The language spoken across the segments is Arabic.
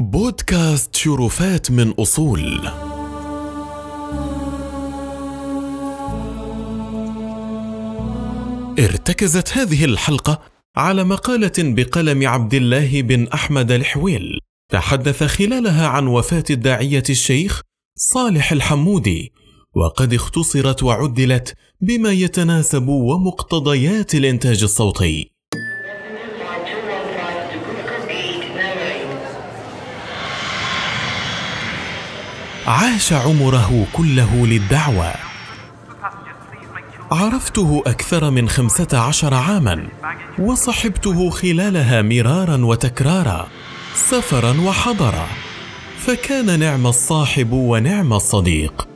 بودكاست شرفات من أصول. ارتكزت هذه الحلقة على مقالة بقلم عبد الله بن أحمد الحويل تحدث خلالها عن وفاة الداعية الشيخ صالح الحمودي وقد اختصرت وعدلت بما يتناسب ومقتضيات الإنتاج الصوتي. عاش عمره كله للدعوة. عرفته أكثر من خمسة عشر عاما وصحبته خلالها مرارا وتكرارا سفرا وحضرا. فكان نعم الصاحب ونعم الصديق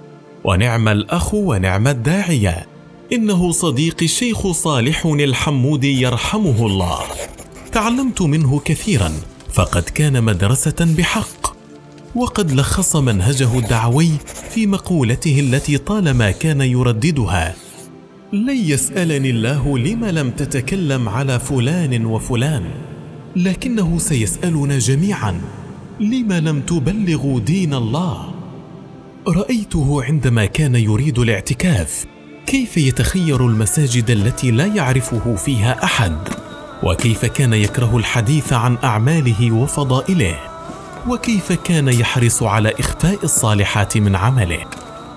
ونعم الأخ ونعم الداعية. إنه صديقي الشيخ صالح الحمودي يرحمه الله. تعلمت منه كثيرا فقد كان مدرسة بحق. وقد لخص منهجه الدعوي في مقولته التي طالما كان يرددها. لن يسألني الله لم لم تتكلم على فلان وفلان لكنه سيسألنا جميعا لم لم تبلغوا دين الله؟ رأيته عندما كان يريد الاعتكاف كيف يتخير المساجد التي لا يعرفه فيها أحد؟ وكيف كان يكره الحديث عن أعماله وفضائله؟ وكيف كان يحرص على إخفاء الصالحات من عمله؟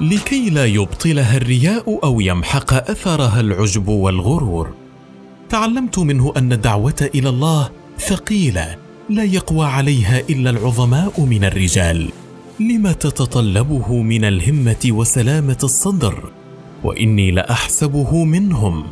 لكي لا يبطلها الرياء أو يمحق أثرها العجب والغرور. تعلمت منه أن الدعوة إلى الله ثقيلة لا يقوى عليها إلا العظماء من الرجال لما تتطلبه من الهمة وسلامة الصدر وإني لأحسبه منهم.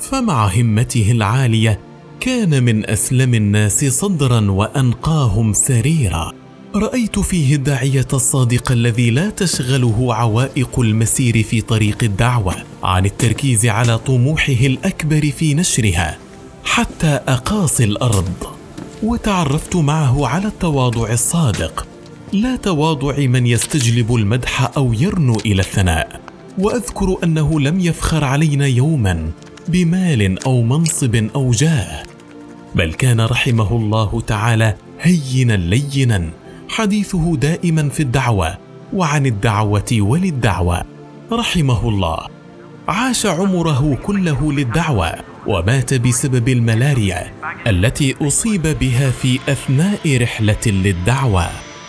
فمع همته العالية كان من أسلم الناس صدرا وأنقاهم سريرا. رأيت فيه الداعية الصادق الذي لا تشغله عوائق المسير في طريق الدعوة عن التركيز على طموحه الأكبر في نشرها حتى أقاصي الأرض. وتعرفت معه على التواضع الصادق لا تواضع من يستجلب المدح أو يرنو إلى الثناء. وأذكر أنه لم يفخر علينا يوما بمال أو منصب أو جاه. بل كان رحمه الله تعالى هينا لينا حديثه دائما في الدعوة وعن الدعوة وللدعوه رحمه الله. عاش عمره كله للدعوة ومات بسبب الملاريا التي أصيب بها في أثناء رحلة للدعوة.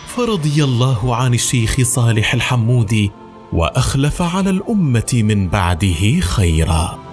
فرضي الله عن الشيخ صالح الحمودي وأخلف على الأمة من بعده خيرا.